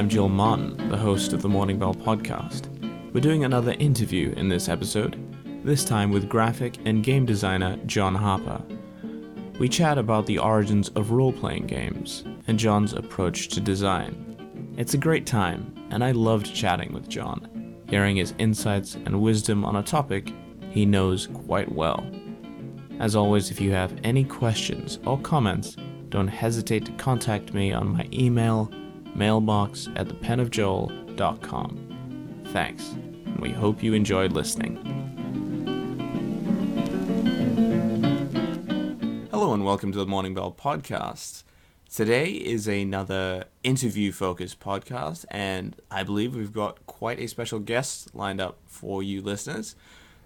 I'm Joel Martin, the host of the Morning Bell podcast. We're doing another interview in this episode, this time with graphic and game designer John Harper. We chat about the origins of role playing games and John's approach to design. It's a great time, and I loved chatting with John, hearing his insights and wisdom on a topic he knows quite well. As always, if you have any questions or comments, don't hesitate to contact me on my email, mailbox at thepenofjoel.com. Thanks, and we hope you enjoyed listening. Hello, and welcome to the Morning Bell podcast. Today is another interview focused podcast, and I believe we've got quite a special guest lined up for you listeners.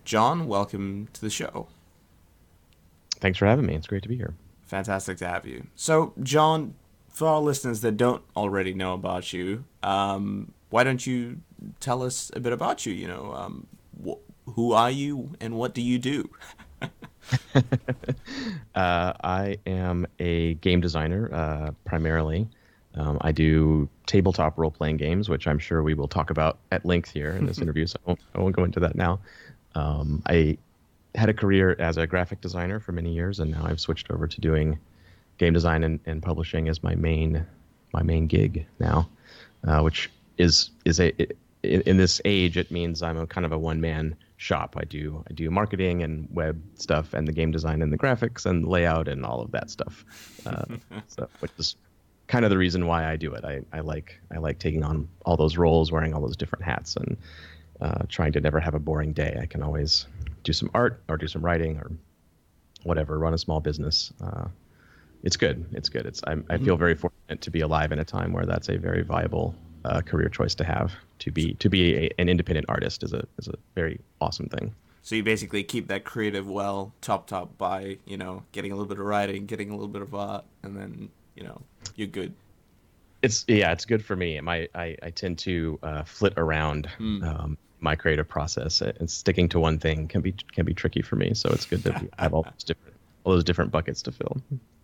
John, welcome to the show. Thanks for having me. It's great to be here. Fantastic to have you. So, John, for our listeners that don't already know about you, um, why don't you tell us a bit about you? You know, um, wh- who are you and what do you do? uh, I am a game designer uh, primarily. Um, I do tabletop role playing games, which I'm sure we will talk about at length here in this interview, so I won't, I won't, go into that now. Um, I had a career as a graphic designer for many years, and now I've switched over to doing game design and, and publishing is my main my main gig now, uh, which is is a it, in, this age it means I'm a kind of a one man shop. I do I do marketing and web stuff and the game design and the graphics and layout and all of that stuff. Uh, so, which is kind of the reason why I do it. I, I like I like taking on all those roles, wearing all those different hats, and uh, trying to never have a boring day. I can always do some art or do some writing or whatever, run a small business. Uh, it's good. It's good. It's I'm, i feel mm-hmm. very fortunate to be alive in a time where that's a very viable uh, career choice to have. To be to be a, an independent artist is a is a very awesome thing. So you basically keep that creative well top top by you know getting a little bit of writing, getting a little bit of art, and then you know you're good. It's yeah, it's good for me. My I, I tend to uh, flit around mm. um, my creative process, and sticking to one thing can be can be tricky for me. So it's good to have all those different all those different buckets to fill.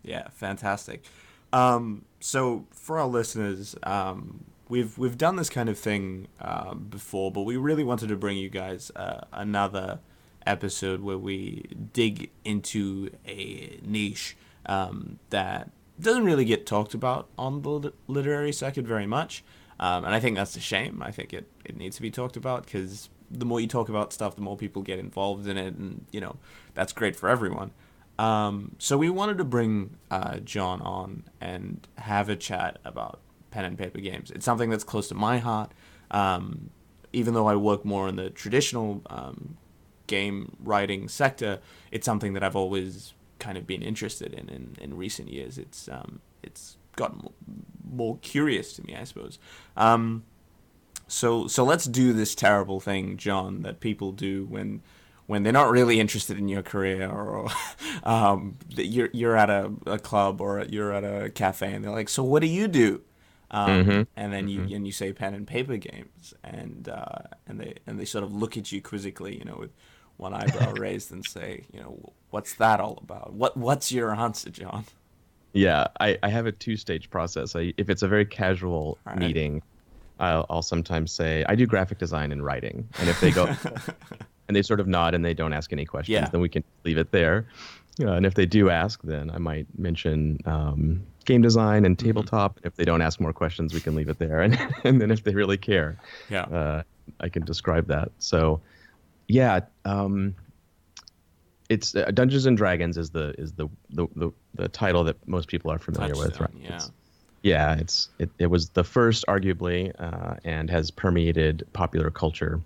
Yeah, fantastic. Um, so for our listeners, um, we've we've done this kind of thing uh, before, but we really wanted to bring you guys uh, another episode where we dig into a niche um, that doesn't really get talked about on the literary circuit very much. Um, and I think that's a shame. I think it, it needs to be talked about because the more you talk about stuff, the more people get involved in it, and you know that's great for everyone. Um, so we wanted to bring uh, John on and have a chat about pen and paper games. It's something that's close to my heart. Um, even though I work more in the traditional um, game writing sector, it's something that I've always kind of been interested in in, in recent years. It's um, it's gotten more curious to me, I suppose. Um, so so let's do this terrible thing, John, that people do when when they're not really interested in your career or um, you're you're at a, a club or you're at a cafe and they're like, so what do you do? Um, mm-hmm. And then you mm-hmm. and you say pen and paper games, and uh, and they and they sort of look at you quizzically, you know, with one eyebrow raised, and say, you know, what's that all about? What what's your answer, John? Yeah, I, I have a two stage process. I, if it's a very casual right. meeting, I'll, I'll sometimes say I do graphic design and writing, and if they go and they sort of nod and they don't ask any questions, yeah. then we can leave it there. Uh, and if they do ask, then I might mention um, game design and mm-hmm. tabletop. Mm-hmm. If they don't ask more questions, we can leave it there. And and then if they really care, yeah, uh, I can describe that. So, yeah, um, it's uh, Dungeons and Dragons is the is the, the the, the title that most people are familiar Touchstone, with, right? Yeah. It's, yeah, it's it, it was the first, arguably, uh, and has permeated popular culture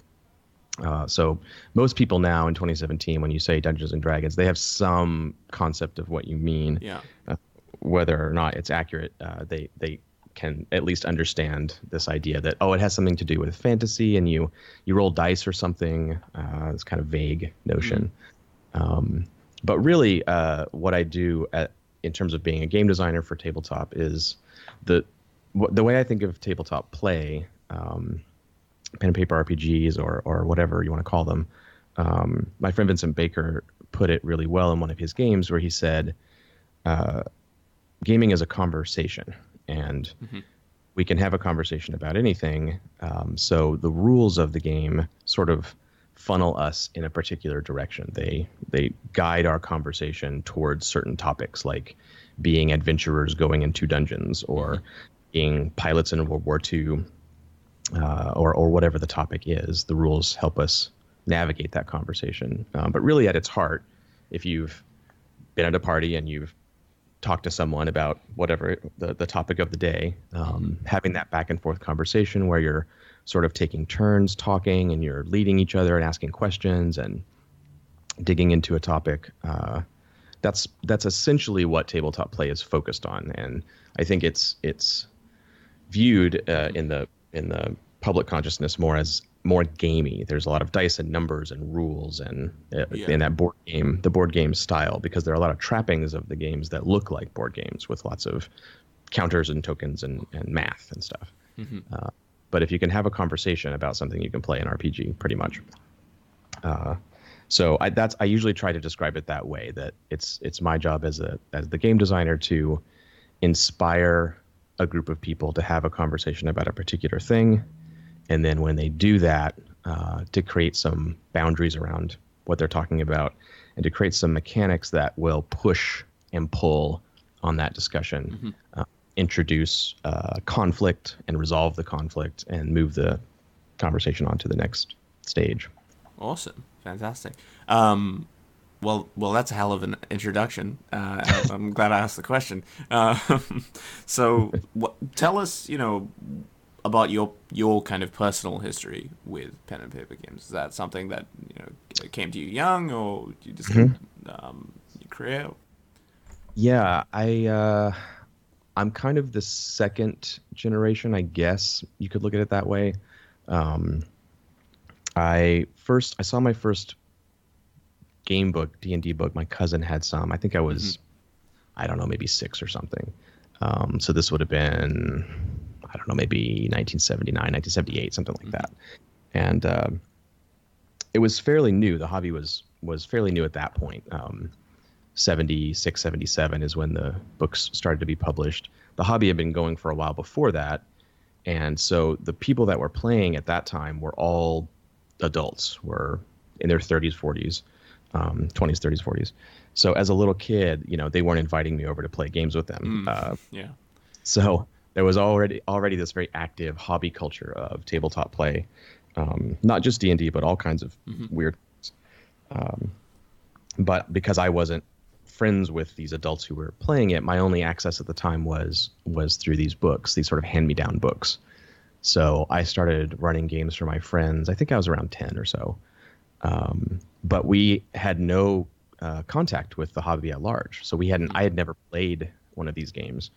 uh, so most people now in 2017, when you say Dungeons and Dragons, they have some concept of what you mean. Yeah. Uh, whether or not it's accurate, uh, they they can at least understand this idea that oh, it has something to do with fantasy, and you you roll dice or something. Uh, it's kind of vague notion. Mm-hmm. Um, but really, uh, what I do at, in terms of being a game designer for tabletop is the the way I think of tabletop play. Um, pen and paper RPGs or or whatever you want to call them. Um, my friend Vincent Baker put it really well in one of his games where he said, uh, "Gaming is a conversation," and mm-hmm. we can have a conversation about anything. Um, so the rules of the game sort of funnel us in a particular direction. They they guide our conversation towards certain topics, like being adventurers going into dungeons, or being pilots in World War II, uh, or or whatever the topic is. The rules help us navigate that conversation. Um, but really, at its heart, if you've been at a party and you've talked to someone about whatever the, the topic of the day, um, having that back and forth conversation where you're sort of taking turns talking and you're leading each other and asking questions and digging into a topic. Uh, that's that's essentially what tabletop play is focused on, and I think it's it's viewed uh, in the in the public consciousness more as more gamey. There's a lot of dice and numbers and rules and uh, yeah. in that board game, the board game style, because there are a lot of trappings of the games that look like board games with lots of counters and tokens and, and math and stuff. Mm-hmm. Uh, but if you can have a conversation about something, you can play an RPG pretty much. Uh, so I, that's I usually try to describe it that way. That it's it's my job as a as the game designer to inspire a group of people to have a conversation about a particular thing, and then when they do that, uh, to create some boundaries around what they're talking about, and to create some mechanics that will push and pull on that discussion. Mm-hmm. Uh, introduce uh, conflict and resolve the conflict and move the conversation on to the next stage. Awesome, fantastic. Um, well, well, that's a hell of an introduction. Uh, I'm glad I asked the question. Uh, so, what, tell us, you know, about your your kind of personal history with pen and paper games. Is that something that you know came to you young, or you just mm-hmm. um, your career? Yeah, I uh, I'm kind of the second generation, I guess you could look at it that way. Um, I first I saw my first game book, D and D book. My cousin had some. I think I was, mm-hmm. I don't know, maybe six or something. Um, so this would have been, don't know, maybe 1979, 1978, something like mm-hmm. that. And uh, it was fairly new. The hobby was was fairly new at that point. Um, 76, 77 is when the books started to be published. The hobby had been going for a while before that. And so the people that were playing at that time were all adults, were in their 30s, 40s, um, 20s, 30s, 40s. So as a little kid, you know, they weren't inviting me over to play games with them. Mm, uh, yeah. So there was already already this very active hobby culture of tabletop play, um, not just D and D, but all kinds of mm-hmm. weird. Um, but because I wasn't friends with these adults who were playing it, my only access at the time was was through these books, these sort of hand me down books. So I started running games for my friends. I think I was around ten or so, um, but we had no uh, contact with the hobby at large. So we hadn't. I had never played one of these games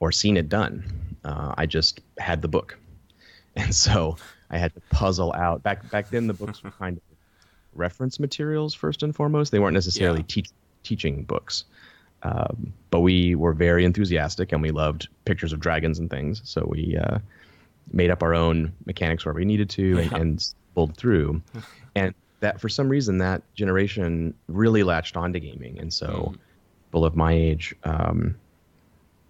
or seen it done. Uh, I just had the book, and so I had to puzzle out. Back back then, the books were kind of reference materials first and foremost. They weren't necessarily yeah. teach teaching books. Um, but we were very enthusiastic and we loved pictures of dragons and things. So we uh, made up our own mechanics where we needed to yeah. and, and pulled through. and that for some reason that generation really latched onto gaming. And so mm. people of my age um,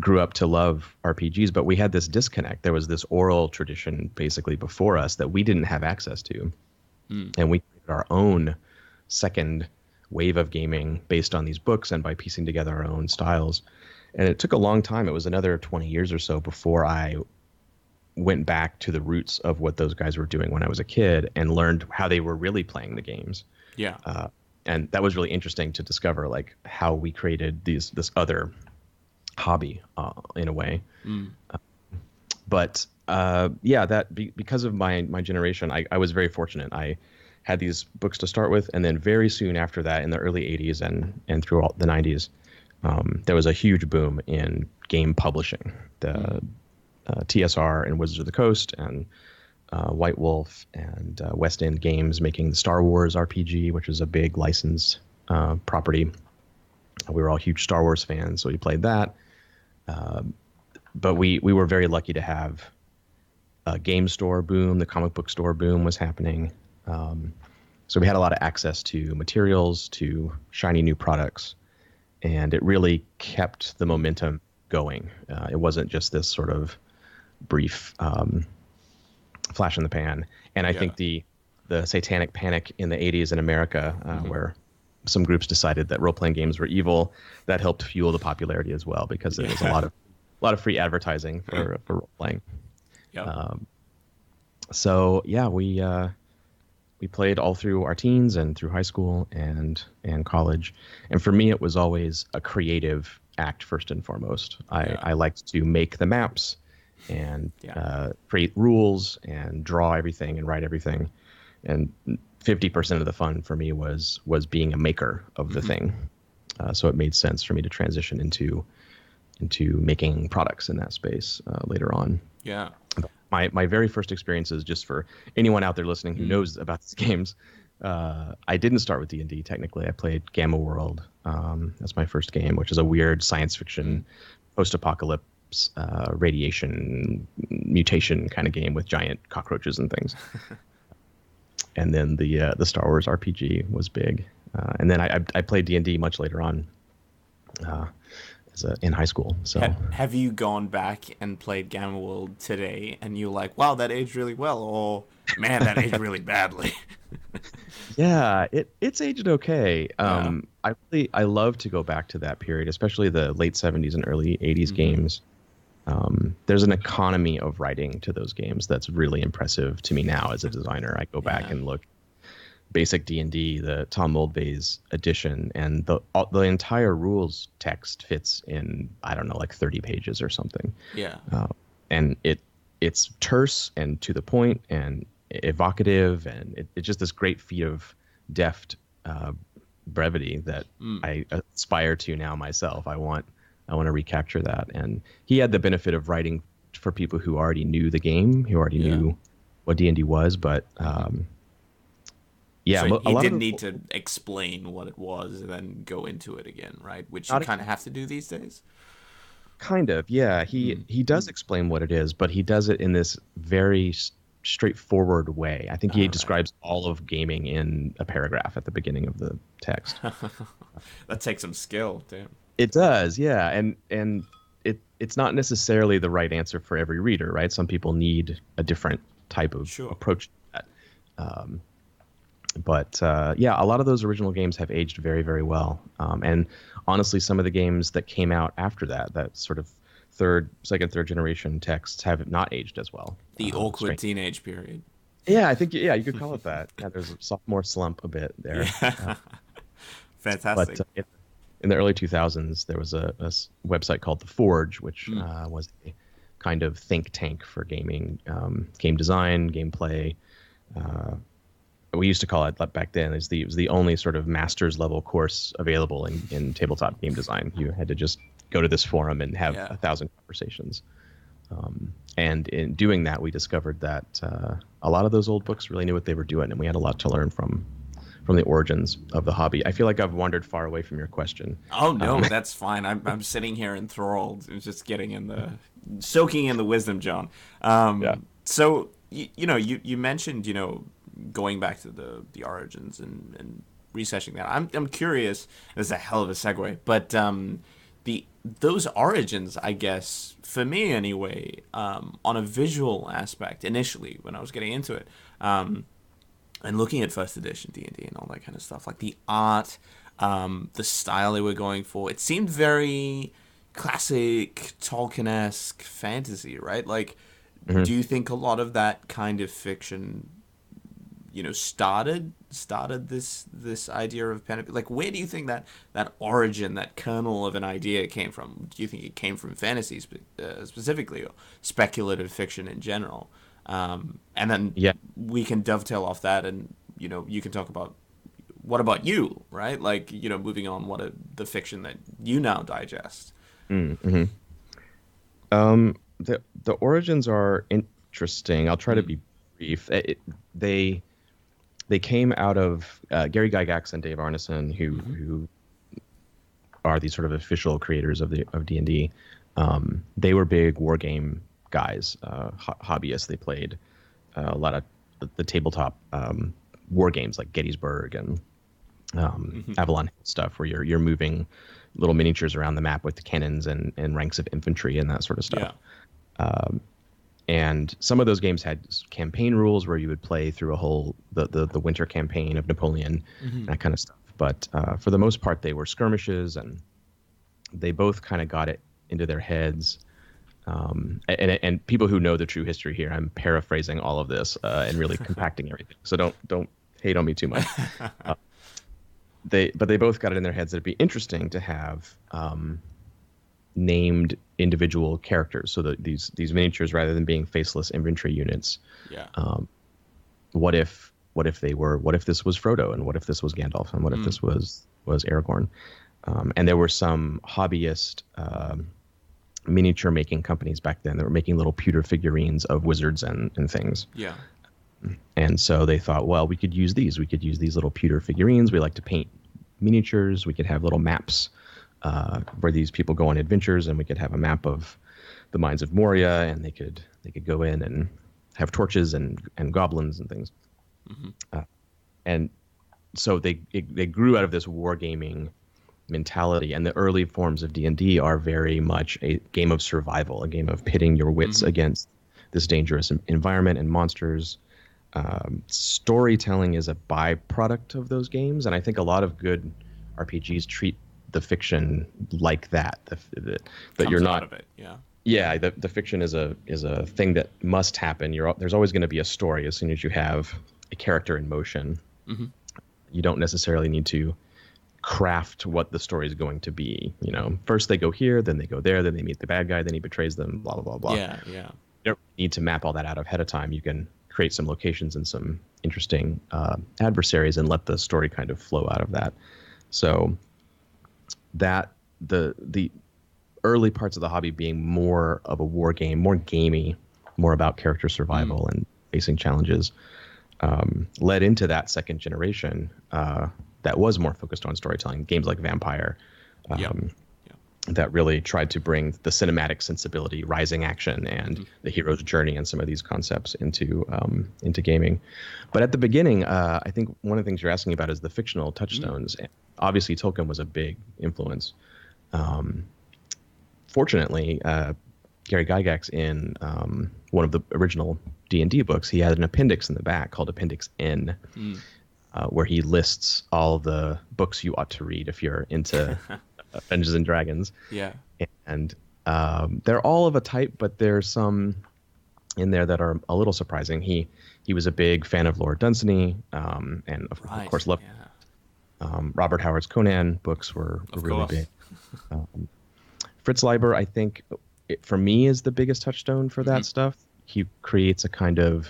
grew up to love RPGs, but we had this disconnect. There was this oral tradition basically before us that we didn't have access to. Mm. And we created our own second wave of gaming based on these books and by piecing together our own styles. And it took a long time. It was another 20 years or so before I went back to the roots of what those guys were doing when I was a kid and learned how they were really playing the games. Yeah. Uh, and that was really interesting to discover, like how we created these this other hobby uh, in a way. Mm. Uh, but uh, yeah, that be, because of my my generation, I, I was very fortunate. I had these books to start with, and then very soon after that, in the early '80s and and through all the '90s, um, there was a huge boom in game publishing. The uh, TSR and Wizards of the Coast and uh, White Wolf and uh, West End Games making the Star Wars RPG, which is a big licensed uh, property. We were all huge Star Wars fans, so we played that. Um, but we we were very lucky to have a game store boom. The comic book store boom was happening. Um, so we had a lot of access to materials, to shiny new products, and it really kept the momentum going. Uh, it wasn't just this sort of brief um, flash in the pan. And I Yeah. think the the satanic panic in the 80s in America, uh, Mm-hmm. where some groups decided that role playing games were evil, that helped fuel the popularity as well because there was a lot of a lot of free advertising for, for role playing. Yep. Um, so yeah, we uh, we played all through our teens and through high school and and college. And for me, it was always a creative act first and foremost. I, Yeah. I liked to make the maps and Yeah. uh, create rules and draw everything and write everything. And fifty percent of the fun for me was was being a maker of the thing. Uh, so it made sense for me to transition into into making products in that space uh, later on. Yeah. my my very first experiences just for anyone out there listening who knows about these games uh, i didn't start with d&d technically. I played gamma world um, that's my first game which is a weird science fiction post-apocalypse uh, radiation mutation kind of game with giant cockroaches and things and then the uh, the star wars rpg was big uh, and then I, I played d&d much later on uh, as a, in high school so Ha- have you gone back and played Gamma World today and you're like, wow, that aged really well, or man, that aged really badly? Yeah, it it's aged okay. Um, I really I love to go back to that period, especially the late '70s and early '80s Mm-hmm. games. Um, there's an economy of writing to those games that's really impressive to me now as a designer. I go back Yeah. and look basic D&D, the Tom Moldvay's edition, and the all, the entire rules text fits in I don't know like 30 pages or something yeah. uh, and it it's terse and to the point and evocative and it, it's just this great feat of deft uh, brevity that I aspire to now myself. I want I want to recapture that, and he had the benefit of writing for people who already knew the game, who already Yeah. knew what D and D was, but. Um, yeah, so he didn't need to explain what it was and then go into it again, right? Which you kind of have to do these days. Kind of, yeah. He Hmm. he does explain what it is, but he does it in this very straightforward way. I think he Alright. describes all of gaming in a paragraph at the beginning of the text. That takes some skill, damn. It does, yeah, and and it it's not necessarily the right answer for every reader, right? Some people need a different type of Sure. approach to that. Um, but uh, yeah, a lot of those original games have aged very, very well. Um, and honestly, some of the games that came out after that, that sort of third, second, third generation texts, have not aged as well. The Um, awkward strange- teenage period. Yeah, I think yeah, you could call it that. Yeah, there's a sophomore slump a bit there. Yeah. Fantastic. But uh, in, the early 2000s, there was a website called The Forge, which Hmm. uh, was a kind of think tank for gaming, um, game design, gameplay. Uh, we used to call it back then. Is the it was the only sort of master's level course available in, in tabletop game design. You had to just go to this forum and have Yeah. a thousand conversations. Um, and in doing that, we discovered that uh, a lot of those old books really knew what they were doing, and we had a lot to learn from from the origins of the hobby. I feel like I've wandered far away from your question. Oh no, Um, that's fine. I'm I'm sitting here enthralled, and just getting in the soaking in the wisdom, John. Um, Yeah. So you, you know you, you mentioned you know going back to the the origins and and researching that. I'm I'm curious. This is a hell of a segue, but um, the those origins, I guess, for me anyway, um, on a visual aspect initially when I was getting into it. Um, and looking at first edition d&d and all that kind of stuff like the art um, the style they were going for it seemed very classic tolkien-esque fantasy right? Like do you think a lot of that kind of fiction you know started started this this idea of pen like where do you think that that origin that kernel of an idea came from? Do you think it came from fantasy spe- uh, specifically or speculative fiction in general um, and then Yeah. we can dovetail off that and you know you can talk about what about you right like you know moving on what a, the fiction that you now digest Mm-hmm. Um, the the origins are interesting. I'll try to be brief. It, it- they they came out of uh, Gary Gygax and Dave Arneson, who who are these sort of official creators of the of D and D. Um, they were big war game guys, uh, ho- hobbyists. They played uh, a lot of the, the tabletop um, war games like Gettysburg and um, Avalon stuff, where you're you're moving little miniatures around the map with cannons and, and ranks of infantry and that sort of stuff. yeah and some of those games had campaign rules where you would play through a whole the the, the winter campaign of Napoleon, Mm-hmm. that kind of stuff. But uh, for the most part, they were skirmishes, and they both kind of got it into their heads. Um, and and people who know the true history here, I'm paraphrasing all of this uh, and really compacting everything. So don't don't hate on me too much. Uh, they but they both got it in their heads that it'd be interesting to have um, named individual characters. So that these these miniatures, rather than being faceless infantry units, Yeah. um, what if what if they were what if this was Frodo and what if this was Gandalf and what if this was was Aragorn? Um, and there were some hobbyist um, miniature making companies back then that were making little pewter figurines of wizards and, and things. yeah. And so they thought, well, we could use these. We could use these little pewter figurines. We like to paint miniatures. We could have little maps uh, where these people go on adventures, and we could have a map of the mines of Moria, and they could they could go in and have torches and and goblins and things. Uh, and so they it, they grew out of this wargaming mentality and the early forms of d&d are very much a game of survival a game of pitting your wits against this dangerous environment and monsters um, storytelling is a byproduct of those games and i think a lot of good rpgs treat the fiction like that the, the, that you're not it. Yeah. yeah the, the fiction is a is a thing that must happen you're there's always going to be a story as soon as you have a character in motion you don't necessarily need to craft what the story is going to be you know first they go here then they go there then they meet the bad guy then he betrays them blah blah blah blah Yeah. Yeah. you don't need to map all that out ahead of time. You can create some locations and some interesting uh, adversaries and let the story kind of flow out of that. So that the the early parts of the hobby being more of a war game, more gamey, more about character survival and facing challenges, um, led into that second generation uh, that was more focused on storytelling. Games like Vampire. Um, that really tried to bring the cinematic sensibility, rising action, and the hero's journey, and some of these concepts into um, into gaming. But at the beginning, uh, I think one of the things you're asking about is the fictional touchstones. And Obviously, Tolkien was a big influence. Um, fortunately, uh, Gary Gygax in um, one of the original D and D books, he had an appendix in the back called Appendix N, uh, where he lists all the books you ought to read if you're into uh, Dungeons and Dragons Yeah. and um, they're all of a type, but there's some in there that are a little surprising. He he was a big fan of Lord Dunsany, um, and of, of course, loved Yeah. um, Robert Howard's Conan books were, really course. big. Um, Fritz Leiber, I think, it, for me, is the biggest touchstone for that Mhm. stuff. He creates a kind of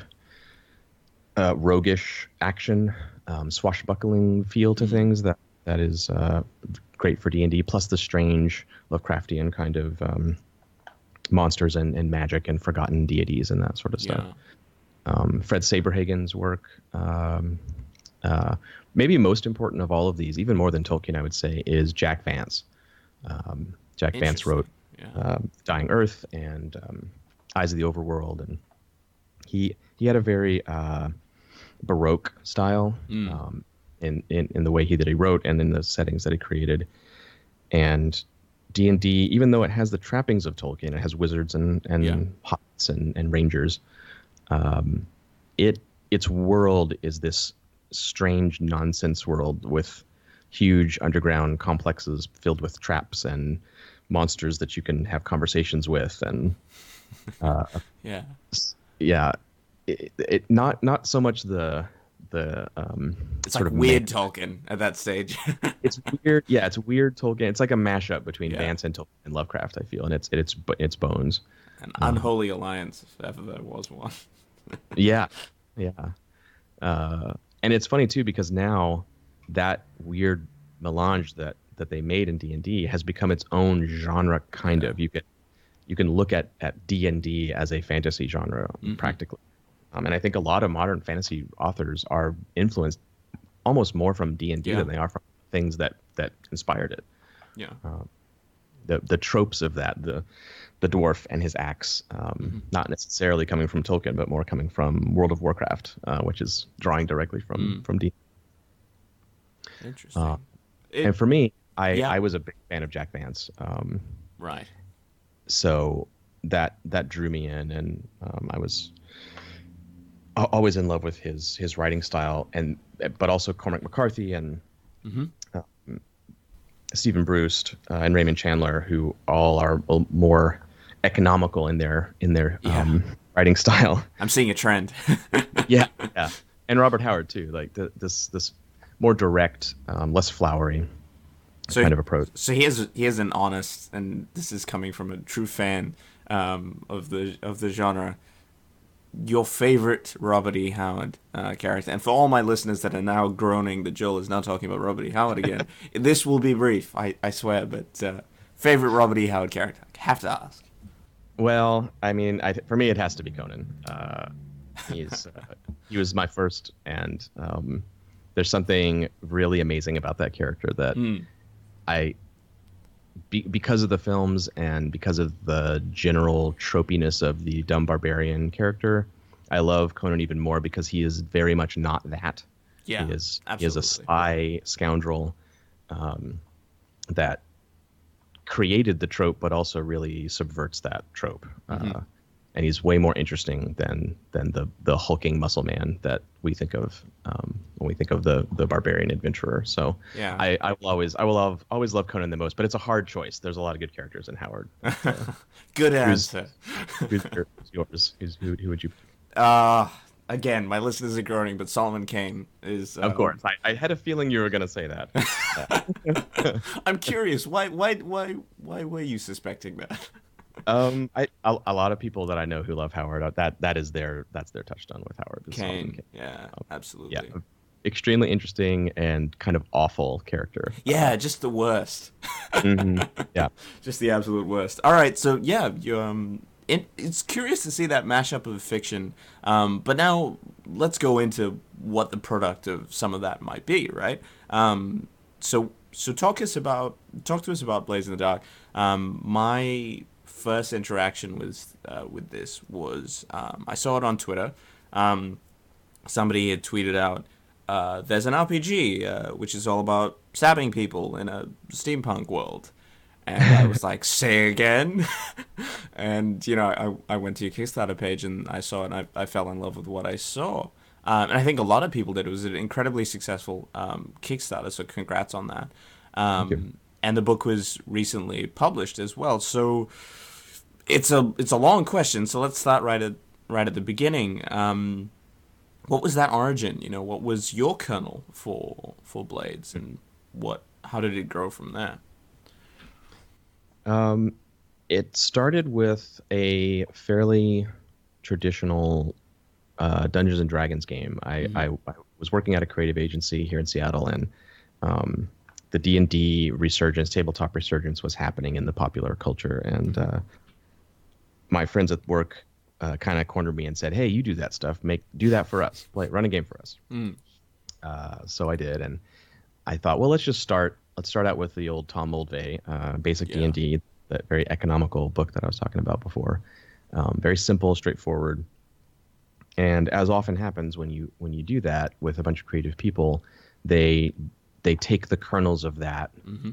uh, roguish action, um, swashbuckling feel to Mhm. things that that is uh, great for D and D. Plus the strange Lovecraftian kind of um, monsters and, and magic and forgotten deities and that sort of stuff Yeah. um, Fred Saberhagen's work. Um, uh, maybe most important of all of these, even more than Tolkien, I would say, is Jack Vance. Um, Jack Vance wrote Yeah. um, Dying Earth and um, Eyes of the Overworld, and he he had a very uh, baroque style Mm. um, in, in in the way he that he wrote and in the settings that he created, and D and D, even though it has the trappings of Tolkien, it has wizards and and Yeah. hobbits and and rangers. Um, it its world is this strange nonsense world with huge underground complexes filled with traps and monsters that you can have conversations with and uh, yeah. yeah it, it not not so much the the um It's sort like of weird ma- Tolkien at that stage. it's weird yeah it's weird tolkien it's like a mashup between Yeah. vance and tolkien and lovecraft i feel and it's it's it's bones An unholy alliance, if ever there was one. yeah yeah uh and it's funny too because now that weird melange that that they made in d&d has become its own genre kind Yeah. of you can you can look at at d&d as a fantasy genre Mhm. practically um, and i think a lot of modern fantasy authors are influenced almost more from d&d than they are from things that that inspired it Yeah. the the tropes of that the the dwarf and his axe um, Mhm. not necessarily coming from Tolkien but more coming from World of Warcraft uh, which is drawing directly from Mm. from D Interesting. Uh, It- and for me I Yeah. I was a big fan of Jack Vance um, right. so that that drew me in, and um, I was always in love with his his writing style, and but also Cormac McCarthy and mm-hmm. um, Steven Brust uh, and Raymond Chandler, who all are more economical in their in their yeah. um, writing style. I'm seeing a trend. yeah, yeah, and Robert Howard too. Like the, this this more direct, um, less flowery so, kind of approach. So he has he has an honest, and this is coming from a true fan um, of the of the genre. Your favorite Robert E. Howard uh, character, and for all my listeners that are now groaning that Joel is now talking about Robert E. Howard again, this will be brief, I, I swear. But uh, favorite Robert E. Howard character, I have to ask. Well, I mean, I, for me, it has to be Conan. Uh, he's uh, he was my first, and um, there's something really amazing about that character that mm. I be, because of the films and because of the general tropiness of the dumb barbarian character, I love Conan even more because he is very much not that. Yeah, he is absolutely. he is a spy scoundrel um, that created the trope, but also really subverts that trope. Mm-hmm. Uh, and he's way more interesting than than the the hulking muscle man that we think of um, when we think of the the barbarian adventurer. So yeah, I, I will always I will love, always love Conan the most, but it's a hard choice. There's a lot of good characters in Howard. Good answer. Who's, who's yours? Who's, who, who would you? Uh again, my list isn't growing, but Solomon Kane is. Um... Of course, I, I, had a feeling you were going to say that. I'm curious, why, why, why, why were you suspecting that? Um, I a, a, lot of people that I know who love Howard uh, that that is their that's their touchstone with Howard. Kane, Kane, yeah, um, absolutely. Yeah, extremely interesting and kind of awful character. Yeah, just the worst. mm-hmm. Yeah, just the absolute worst. All right, so yeah, you, um, it, it's curious to see that mashup of fiction. Um, but now let's go into what the product of some of that might be, right? Um, so so talk us about talk to us about Blades in the Dark. Um, my first interaction with uh, with this was um, I saw it on Twitter. Um, somebody had tweeted out, uh, "There's an RPG uh, which is all about stabbing people in a steampunk world," and I was like, "Say again." and you know, I I went to your Kickstarter page and I saw it, and I I fell in love with what I saw. Um, and I think a lot of people did. It was an incredibly successful um, Kickstarter, so congrats on that. Um, and the book was recently published as well. So it's a it's a long question, so let's start right at right at the beginning. Um, what was that origin? You know, what was your kernel for for Blades, and what how did it grow from there? Um, it started with a fairly traditional uh, Dungeons and Dragons game. I, mm-hmm. I, I, was working at a creative agency here in Seattle, and um, the D and D resurgence, tabletop resurgence, was happening in the popular culture, and uh, my friends at work uh, kind of cornered me and said, "Hey, you do that stuff. Make do that for us. Play run a game for us." Mm. Uh, so I did, and I thought, well, let's just start. Let's start out with the old Tom Moldvay, uh, basic D and D, that very economical book that I was talking about before. Um, very simple, straightforward. And as often happens when you when you do that with a bunch of creative people, they they take the kernels of that mm-hmm.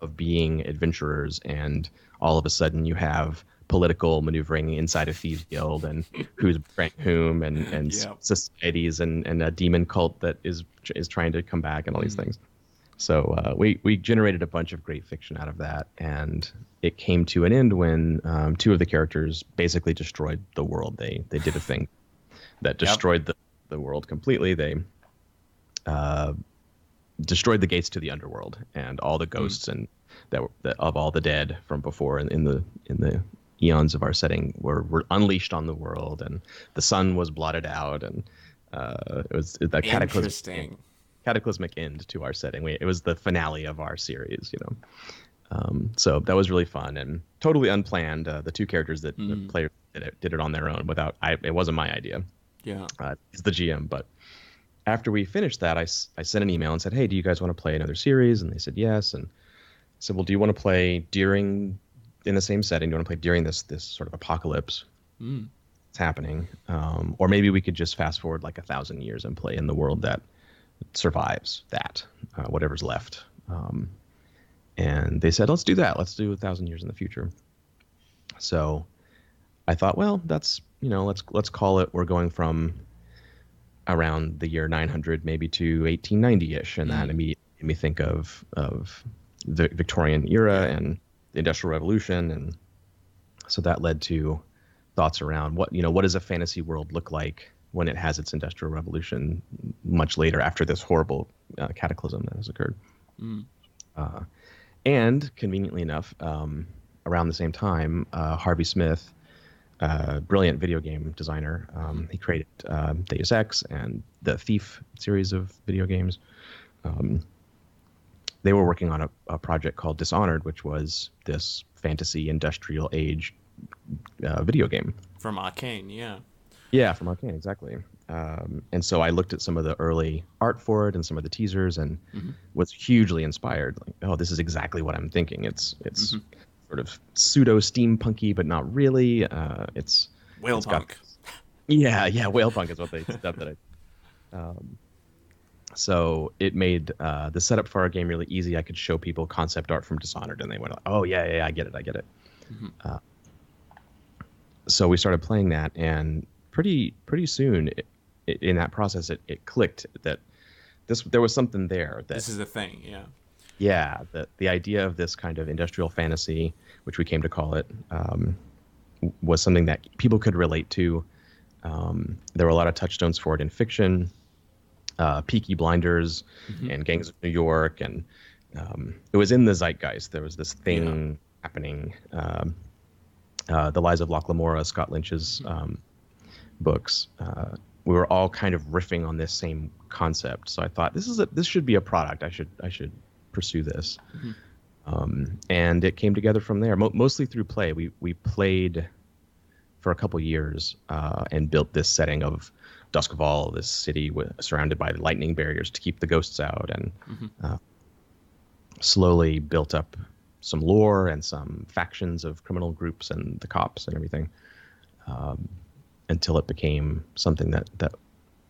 of being adventurers, and all of a sudden you have political maneuvering inside a thieves guild and who's whom and and yeah. societies and and a demon cult that is is trying to come back and all these mm. things. So uh, we we generated a bunch of great fiction out of that, and it came to an end when um, two of the characters basically destroyed the world. They they did a thing that destroyed yep. the the world completely. They uh, destroyed the gates to the underworld and all the mm. ghosts mm. and that, that of all the dead from before in, in the in the eons of our setting were, were unleashed on the world, and the sun was blotted out, and uh, it was that cataclysmic, cataclysmic end to our setting. We, it was the finale of our series, you know. Um, so that was really fun and totally unplanned. Uh, the two characters that mm. the players did it, did it on their own without. I, it wasn't my idea. Yeah, uh, it's the GM. But after we finished that, I, I sent an email and said, "Hey, do you guys want to play another series?" And they said yes. And I said, "Well, do you want to play during in the same setting. You want to play during this this sort of apocalypse. Mm. It's happening, um, or maybe we could just fast forward like a thousand years and play in the world that survives that, uh, whatever's left. Um, and they said, let's do that. Let's do a thousand years in the future. So I thought, well, that's you know, let's let's call it. We're going from around the year 900 maybe to 1890ish, and that immediately made me think of of the Victorian era and the Industrial Revolution, and so that led to thoughts around what you know what does a fantasy world look like when it has its industrial revolution much later after this horrible uh, cataclysm that has occurred. Uh, and conveniently enough, um, around the same time, uh, Harvey Smith, uh, brilliant video game designer, um, he created uh, Deus Ex and the Thief series of video games. Um, they were working on a, a project called Dishonored, which was this fantasy industrial age uh, video game. From Arkane, yeah. Yeah, from Arkane, exactly. Um, and so I looked at some of the early art for it and some of the teasers, and was hugely inspired. Like, oh, this is exactly what I'm thinking. It's it's sort of pseudo steampunky, but not really. Uh, it's Whale It's got- punk. yeah, yeah, whale punk is what they said that I. Um, so it made uh, the setup for our game really easy. I could show people concept art from Dishonored, and they went, "Oh yeah, yeah, I get it, I get it." Uh, so we started playing that, and pretty pretty soon it, it, in that process, it, it clicked that this there was something there that This is the thing, yeah. yeah, the the idea of this kind of industrial fantasy, which we came to call it, um, was something that people could relate to. Um, there were a lot of touchstones for it in fiction, uh, Peaky Blinders, and Gangs of New York, and um, it was in the zeitgeist. There was this thing happening. Um, uh, the Lies of Locke Lamora, Scott Lynch's um, books. Uh, we were all kind of riffing on this same concept. So I thought this is a this should be a product. I should I should pursue this. Um, and it came together from there, mo- mostly through play. We we played for a couple years uh, and built this setting of Doskvol, this city with, surrounded by lightning barriers to keep the ghosts out, and uh, slowly built up some lore and some factions of criminal groups and the cops and everything um, until it became something that that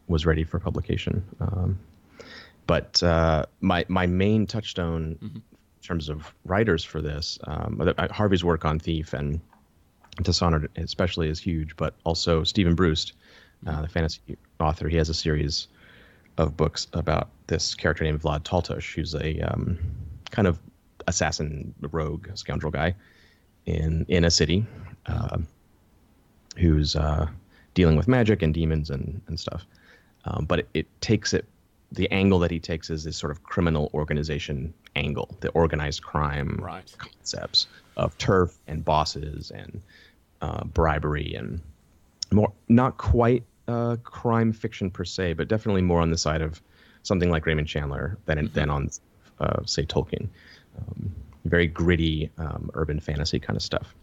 was ready for publication. Um, but uh, my my main touchstone in terms of writers for this, um, uh, Harvey's work on Thief and Dishonored especially is huge, but also Steven Brust, uh, the fantasy author, he has a series of books about this character named Vlad Taltos, who's a um, kind of assassin, rogue, scoundrel guy in in a city, uh, who's uh, dealing with magic and demons and and stuff. Um, but it, it takes it. The angle that he takes is this sort of criminal organization angle, the organized crime Right. concepts of turf and bosses and uh, bribery and more not quite uh, crime fiction per se, but definitely more on the side of something like Raymond Chandler than than on uh, say Tolkien. Um, very gritty um, urban fantasy kind of stuff.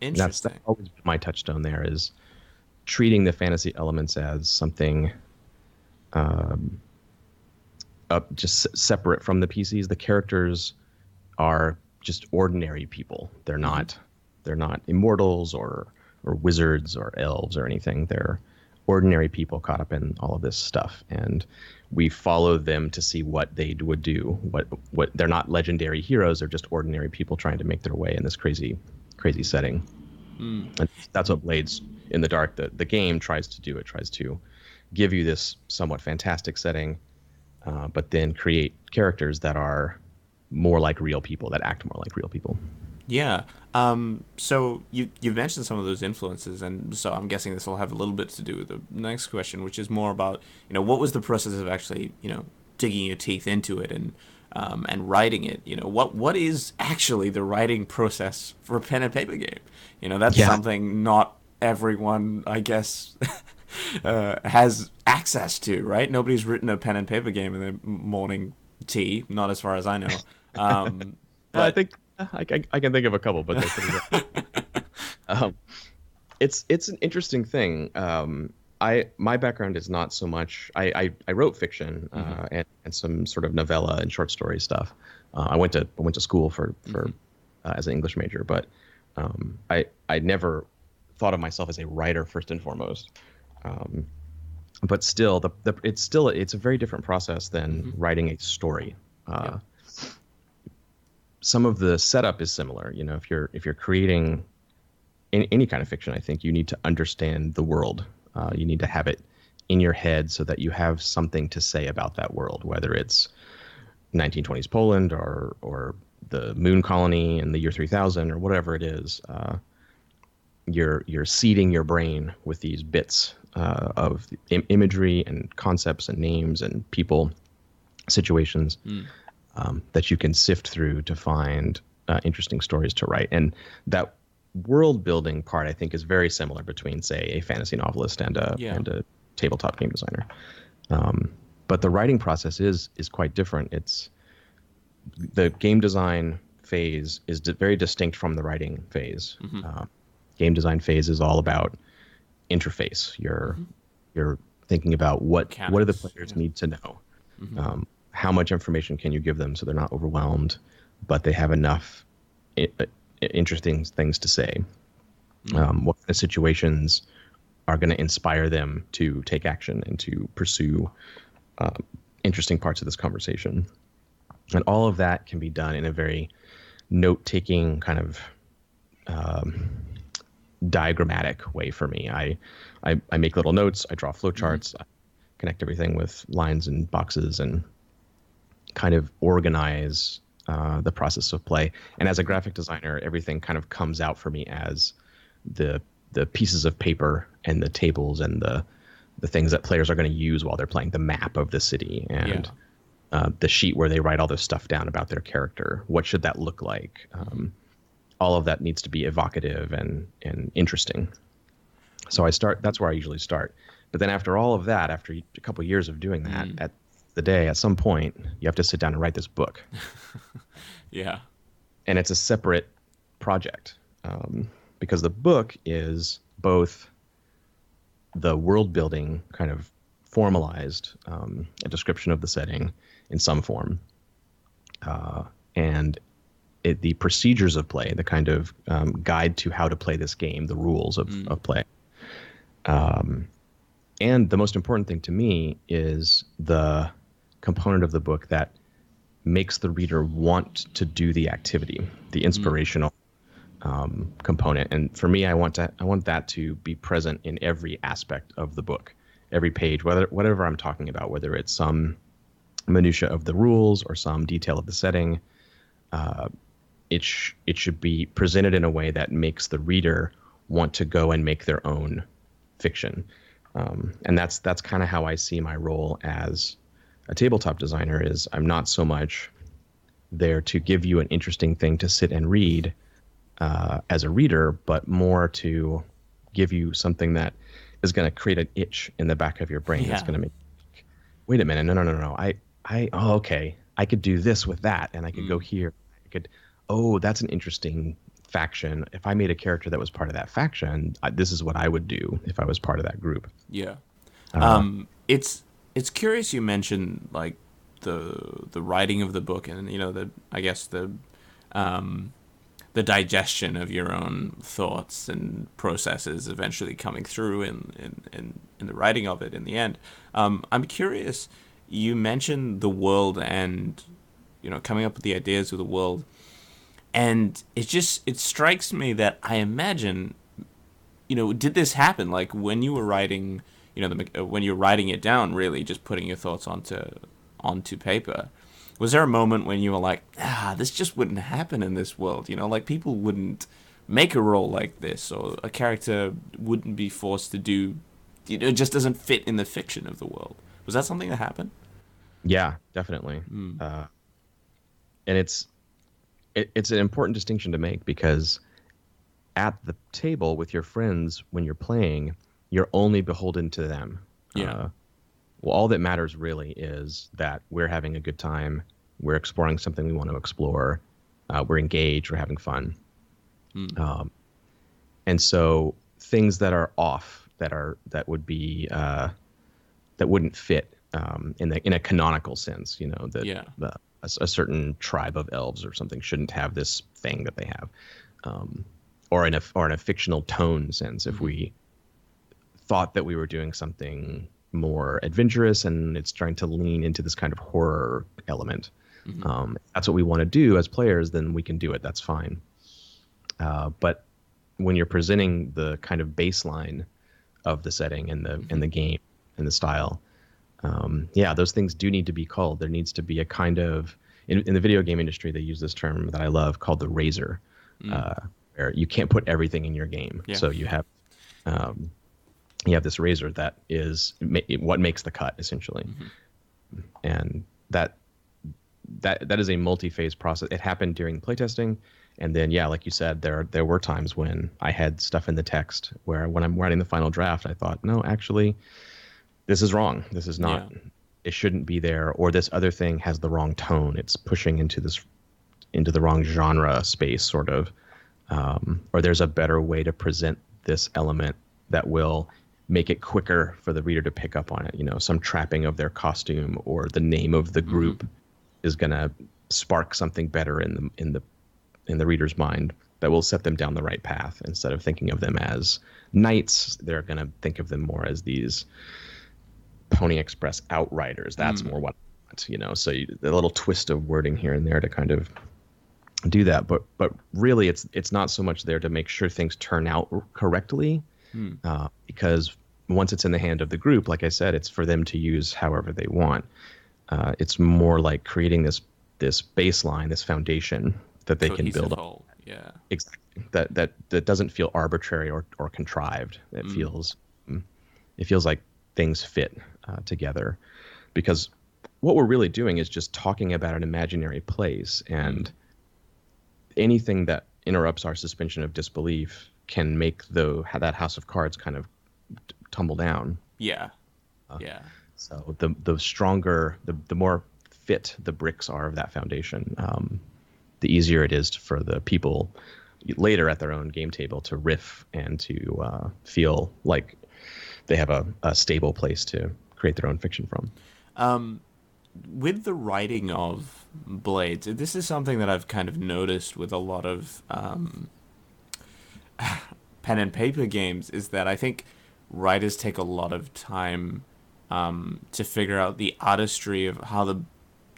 Interesting. that's always been my touchstone. There is treating the fantasy elements as something um, up just separate from the PCs. The characters are just ordinary people. They're not they're not immortals or or wizards or elves or anything. They're ordinary people caught up in all of this stuff, and we follow them to see what they would do. What what they're not legendary heroes. They're just ordinary people trying to make their way in this crazy crazy setting. And that's what Blades in the Dark, the, the game, tries to do. It tries to give you this somewhat fantastic setting, uh, but then create characters that are more like real people, that act more like real people. Yeah. Um, so you you've mentioned some of those influences, and so I'm guessing this will have a little bit to do with the next question, which is more about you know what was the process of actually you know digging your teeth into it and um, and writing it. You know what what is actually the writing process for a pen and paper game? You know that's Yeah. something not everyone I guess. Uh, has access to right. Nobody's written a pen and paper game in the morning tea, not as far as I know. Um, But I think I, I, I can think of a couple, but they're pretty good. um, it's it's an interesting thing. Um, I my background is not so much. I I, I wrote fiction uh, and, and some sort of novella and short story stuff. Uh, I went to I went to school for for uh, as an English major, but um, I I never thought of myself as a writer first and foremost. Um, but still, the, the it's still it's a very different process than writing a story. Uh, some of the setup is similar. You know, if you're if you're creating in any kind of fiction, I think you need to understand the world. Uh, you need to have it in your head so that you have something to say about that world, whether it's 1920s Poland or or the moon colony in the year 3000 or whatever it is. Uh, you're you're seeding your brain with these bits uh, of Im- imagery and concepts and names and people, situations mm. Um, that you can sift through to find uh, interesting stories to write. And that world building part, I think, is very similar between, say, a fantasy novelist and a yeah. and a tabletop game designer. Um, but the writing process is is quite different. It's the game design phase is very distinct from the writing phase. Mm-hmm. Uh, game design phase is all about interface. You're mm-hmm. you're thinking about what Mechanics, what do the players yeah. need to know. Mm-hmm. Um, how much information can you give them so they're not overwhelmed, but they have enough I- interesting things to say. Mm-hmm. Um, what kind of situations are going to inspire them to take action and to pursue uh, interesting parts of this conversation? And all of that can be done in a very note taking kind of um, diagrammatic way for me. I, I, I make little notes, I draw flowcharts, mm-hmm. I connect everything with lines and boxes, and kind of organize uh, the process of play. And as a graphic designer, everything kind of comes out for me as the the pieces of paper and the tables and the the things that players are going to use while they're playing the map of the city and yeah. uh, the sheet where they write all this stuff down about their character. What should that look like? Um, all of that needs to be evocative and and interesting. So I start. That's where I usually start. But then after all of that, after a couple of years of doing that, mm. at the day, at some point, you have to sit down and write this book. yeah. And it's a separate project um, because the book is both the world building kind of formalized, um, a description of the setting in some form, uh, and it, the procedures of play, the kind of um, guide to how to play this game, the rules of, mm. of play. Um, and the most important thing to me is the component of the book that makes the reader want to do the activity, the mm. inspirational um, component. And for me, I want to I want that to be present in every aspect of the book, every page, whether whatever I'm talking about, whether it's some minutia of the rules or some detail of the setting. Uh, it sh- it should be presented in a way that makes the reader want to go and make their own fiction. Um, and that's that's kind of how I see my role as a tabletop designer. Is I'm not so much there to give you an interesting thing to sit and read uh, as a reader, but more to give you something that is going to create an itch in the back of your brain yeah. that's going to make. Wait a minute! No, no, no, no! I, I, oh, okay. I could do this with that, and I could mm. go here. I could oh, that's an interesting faction. If I made a character that was part of that faction, I, this is what I would do if I was part of that group. Yeah. Uh, um, it's it's curious you mentioned like the the writing of the book and you know the I guess the um, the digestion of your own thoughts and processes eventually coming through in in, in, in the writing of it in the end. Um, I'm curious. You mentioned the world and you know coming up with the ideas of the world and it just it strikes me that I imagine, you know, did this happen like when you were writing, you know, the, uh, when you're writing it down, really just putting your thoughts onto onto paper. Was there a moment when you were like, ah, this just wouldn't happen in this world? You know, like people wouldn't make a role like this, or a character wouldn't be forced to do, you know, it just doesn't fit in the fiction of the world. Was that something that happened? Yeah, definitely. Mm. Uh, and it's it, it's an important distinction to make because at the table with your friends when you're playing, you're only beholden to them. Yeah. Uh, well, all that matters really is that we're having a good time. We're exploring something we want to explore. Uh, we're engaged. We're having fun. Mm. Um, and so things that are off, that are that would be uh, that wouldn't fit um, in the in a canonical sense, you know, that yeah. the a, a, certain tribe of elves or something shouldn't have this thing that they have, um, or in a or in a fictional tone sense. If we thought that we were doing something more adventurous and it's trying to lean into this kind of horror element, mm-hmm. um, that's what we want to do as players. Then we can do it. That's fine. Uh, but when you're presenting the kind of baseline of the setting and the mm-hmm. and the game and the style, um, yeah, those things do need to be called. There needs to be a kind of in, in the video game industry they use this term that I love called the razor, mm. uh, where you can't put everything in your game. Yeah. So you have um, you have this razor that is what makes the cut essentially, mm-hmm. and that that that is a multi-phase process. It happened during playtesting, and then yeah, like you said, there there were times when I had stuff in the text where when I'm writing the final draft, I thought, no, actually, this is wrong. This is not. Yeah. It shouldn't be there, or this other thing has the wrong tone. It's pushing into this into the wrong genre space, sort of. Um, or there's a better way to present this element that will make it quicker for the reader to pick up on it. You know, some trapping of their costume or the name of the group mm-hmm. is going to spark something better in the in the in the reader's mind that will set them down the right path instead of thinking of them as knights they're going to think of them more as these pony express outriders that's mm. more what I want, you know so you, a little twist of wording here and there to kind of do that but but really it's it's not so much there to make sure things turn out correctly mm. uh, because once it's in the hand of the group, like I said, it's for them to use however they want. Uh, it's more like creating this this baseline, this foundation that they can build on. Yeah, exactly. That that that doesn't feel arbitrary or or contrived. It mm. feels mm, it feels like things fit uh, together, because what we're really doing is just talking about an imaginary place, and mm. anything that interrupts our suspension of disbelief can make the that house of cards kind of tumble down. Yeah. Uh, yeah. So the the stronger, the the more fit the bricks are of that foundation, um, the easier it is for the people later at their own game table to riff and to uh, feel like they have a, a stable place to create their own fiction from. Um, with the writing of Blades, this is something that I've kind of noticed with a lot of um, pen and paper games. Is that I think writers take a lot of time um, to figure out the artistry of how the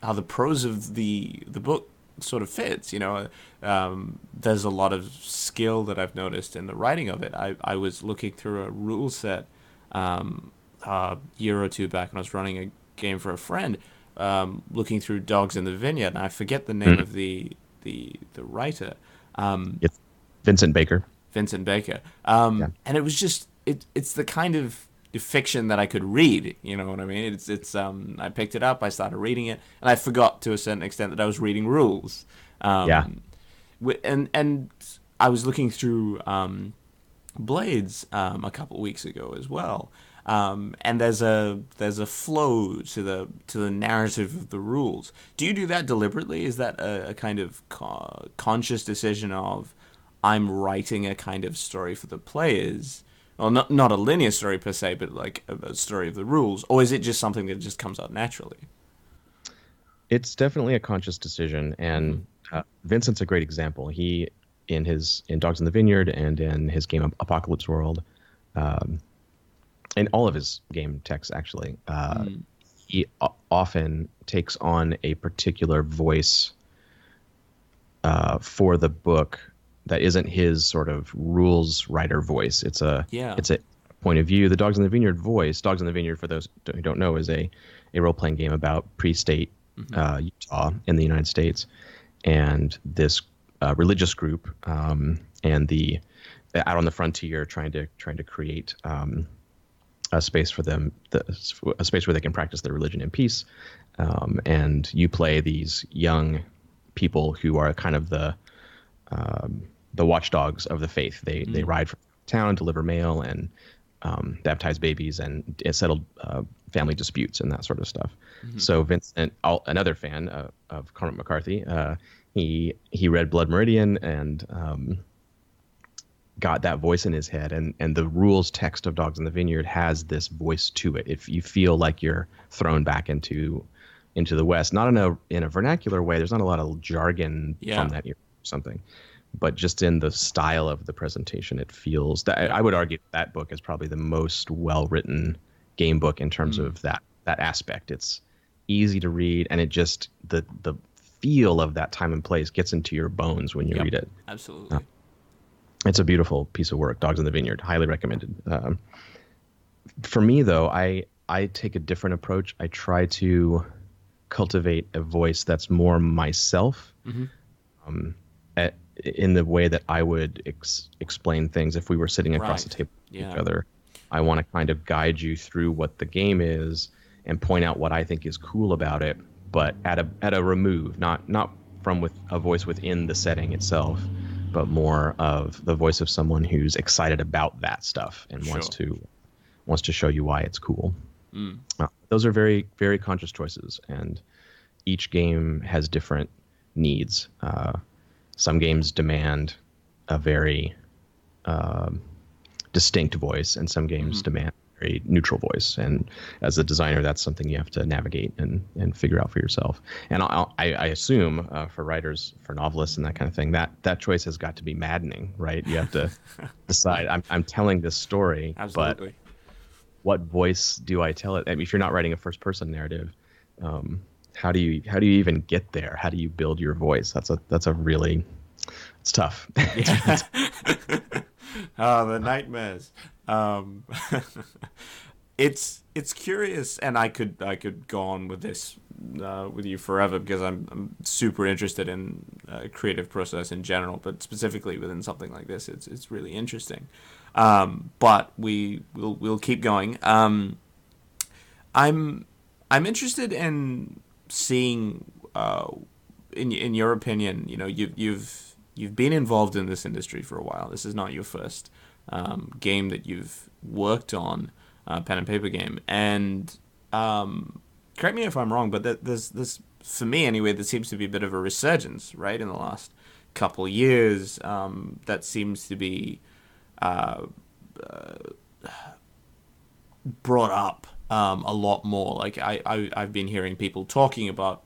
how the prose of the the book sort of fits. You know, um, there's a lot of skill that I've noticed in the writing of it. I I was looking through a rule set um, a year or two back when I was running a game for a friend, um, looking through Dogs in the Vineyard, and I forget the name mm-hmm. of the the the writer. Um, it's Vincent Baker. Vincent Baker. Um, yeah. And it was just it it's the kind of fiction that I could read. You know what I mean? It's it's um I picked it up, I started reading it, and I forgot to a certain extent that I was reading rules. Um, yeah. And and I was looking through um, Blades um, a couple weeks ago as well. Um, and there's a there's a flow to the to the narrative of the rules. Do you do that deliberately? Is that a, a kind of co- conscious decision of I'm writing a kind of story for the players? Well, not not a linear story per se, but like a, a story of the rules, or is it just something that just comes out naturally? It's definitely a conscious decision, and uh, Vincent's a great example. He in his in Dogs in the Vineyard and in his game Apocalypse World, um, in all of his game texts actually, uh, mm. he o- often takes on a particular voice uh, for the book that isn't his sort of rules writer voice. It's a yeah. It's a point of view. The Dogs in the Vineyard voice. Dogs in the Vineyard, for those who don't know, is a a role playing game about pre-state mm-hmm. uh, Utah in the United States, and this uh, religious group um, and the out on the frontier trying to trying to create um, a space for them, the, a space where they can practice their religion in peace. Um, and you play these young people who are kind of the um, the watchdogs of the faith. They mm. they ride from town, deliver mail, and um, baptize babies and settle uh, family disputes and that sort of stuff. Mm-hmm. So Vincent, another fan uh, of Cormac McCarthy, uh, he he read Blood Meridian and um, got that voice in his head. And and the rules text of Dogs in the Vineyard has this voice to it. If you feel like you're thrown back into into the West, not in a in a vernacular way. There's not a lot of jargon yeah. from that or something but just in the style of the presentation, it feels that I would argue that book is probably the most well written game book in terms mm. of that that aspect. It's easy to read, and it just the the feel of that time and place gets into your bones when you yep. read it. Absolutely. Uh, it's a beautiful piece of work. Dogs in the Vineyard, highly recommended. Um, for me, though, I I take a different approach. I try to cultivate a voice that's more myself, Mm-hmm. um, at, in the way that I would ex- explain things if we were sitting across Right. the table with Yeah. each other. I want to kind of guide you through what the game is and point out what I think is cool about it, but at a at a remove, not not from with a voice within the setting itself, but more of the voice of someone who's excited about that stuff and wants to wants to show you why it's cool. Mm. Uh, those are very very conscious choices, and each game has different needs. Uh, some games demand a very um, distinct voice, and some games Mhm. demand a very neutral voice. And as a designer, that's something you have to navigate and, and figure out for yourself. And I'll, I, I assume uh, for writers, for novelists, and that kind of thing, that that choice has got to be maddening, right? You have to decide. I'm I'm telling this story, but what voice do I tell it? I mean, if you're not writing a first person narrative, um, how do you how do you even get there? How do you build your voice? That's a that's a really it's tough. Yeah. oh, the nightmares. Um, it's it's curious, and I could I could go on with this uh, with you forever because I'm I'm super interested in uh, creative process in general, but specifically within something like this, it's it's really interesting. Um, but we will we'll keep going. Um, I'm I'm interested in seeing uh, in in your opinion, you know, you've you've you've been involved in this industry for a while. This is not your first um, game that you've worked on, uh, pen and paper game. And um, correct me if I'm wrong, but there's this for me anyway. There seems to be a bit of a resurgence, right, in the last couple years. Um, that seems to be uh, uh, brought up um, a lot more. Like I, I I've been hearing people talking about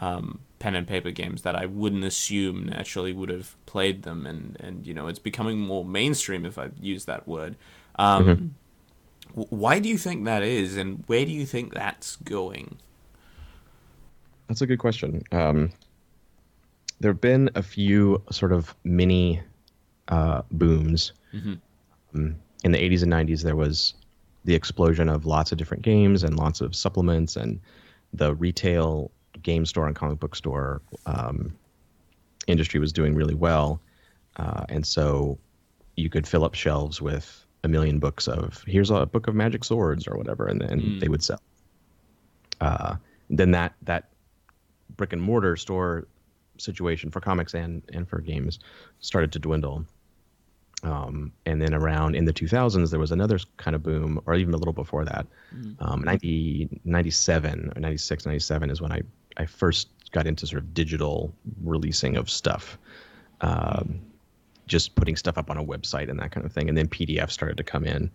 um, pen and paper games that I wouldn't assume naturally would have played them, and and you know it's becoming more mainstream if I use that word. Um, Mhm. Why do you think that is, and where do you think that's going? That's a good question. Um, there have been a few sort of mini uh, booms. Mhm. Um, in the 80s and 90s, there was the explosion of lots of different games and lots of supplements, and the retail game store and comic book store um, industry was doing really well. Uh, and so you could fill up shelves with a million books of here's a book of magic swords or whatever, and then Mm. they would sell. Uh, then that that brick and mortar store situation for comics and and for games started to dwindle. Um, and then around in the 2000s, there was another kind of boom, or even a little before that. Mm. Um, 90, 97 or 96, 97 is when I, I first got into sort of digital releasing of stuff. Um, just putting stuff up on a website and that kind of thing. And then PDF started to come in.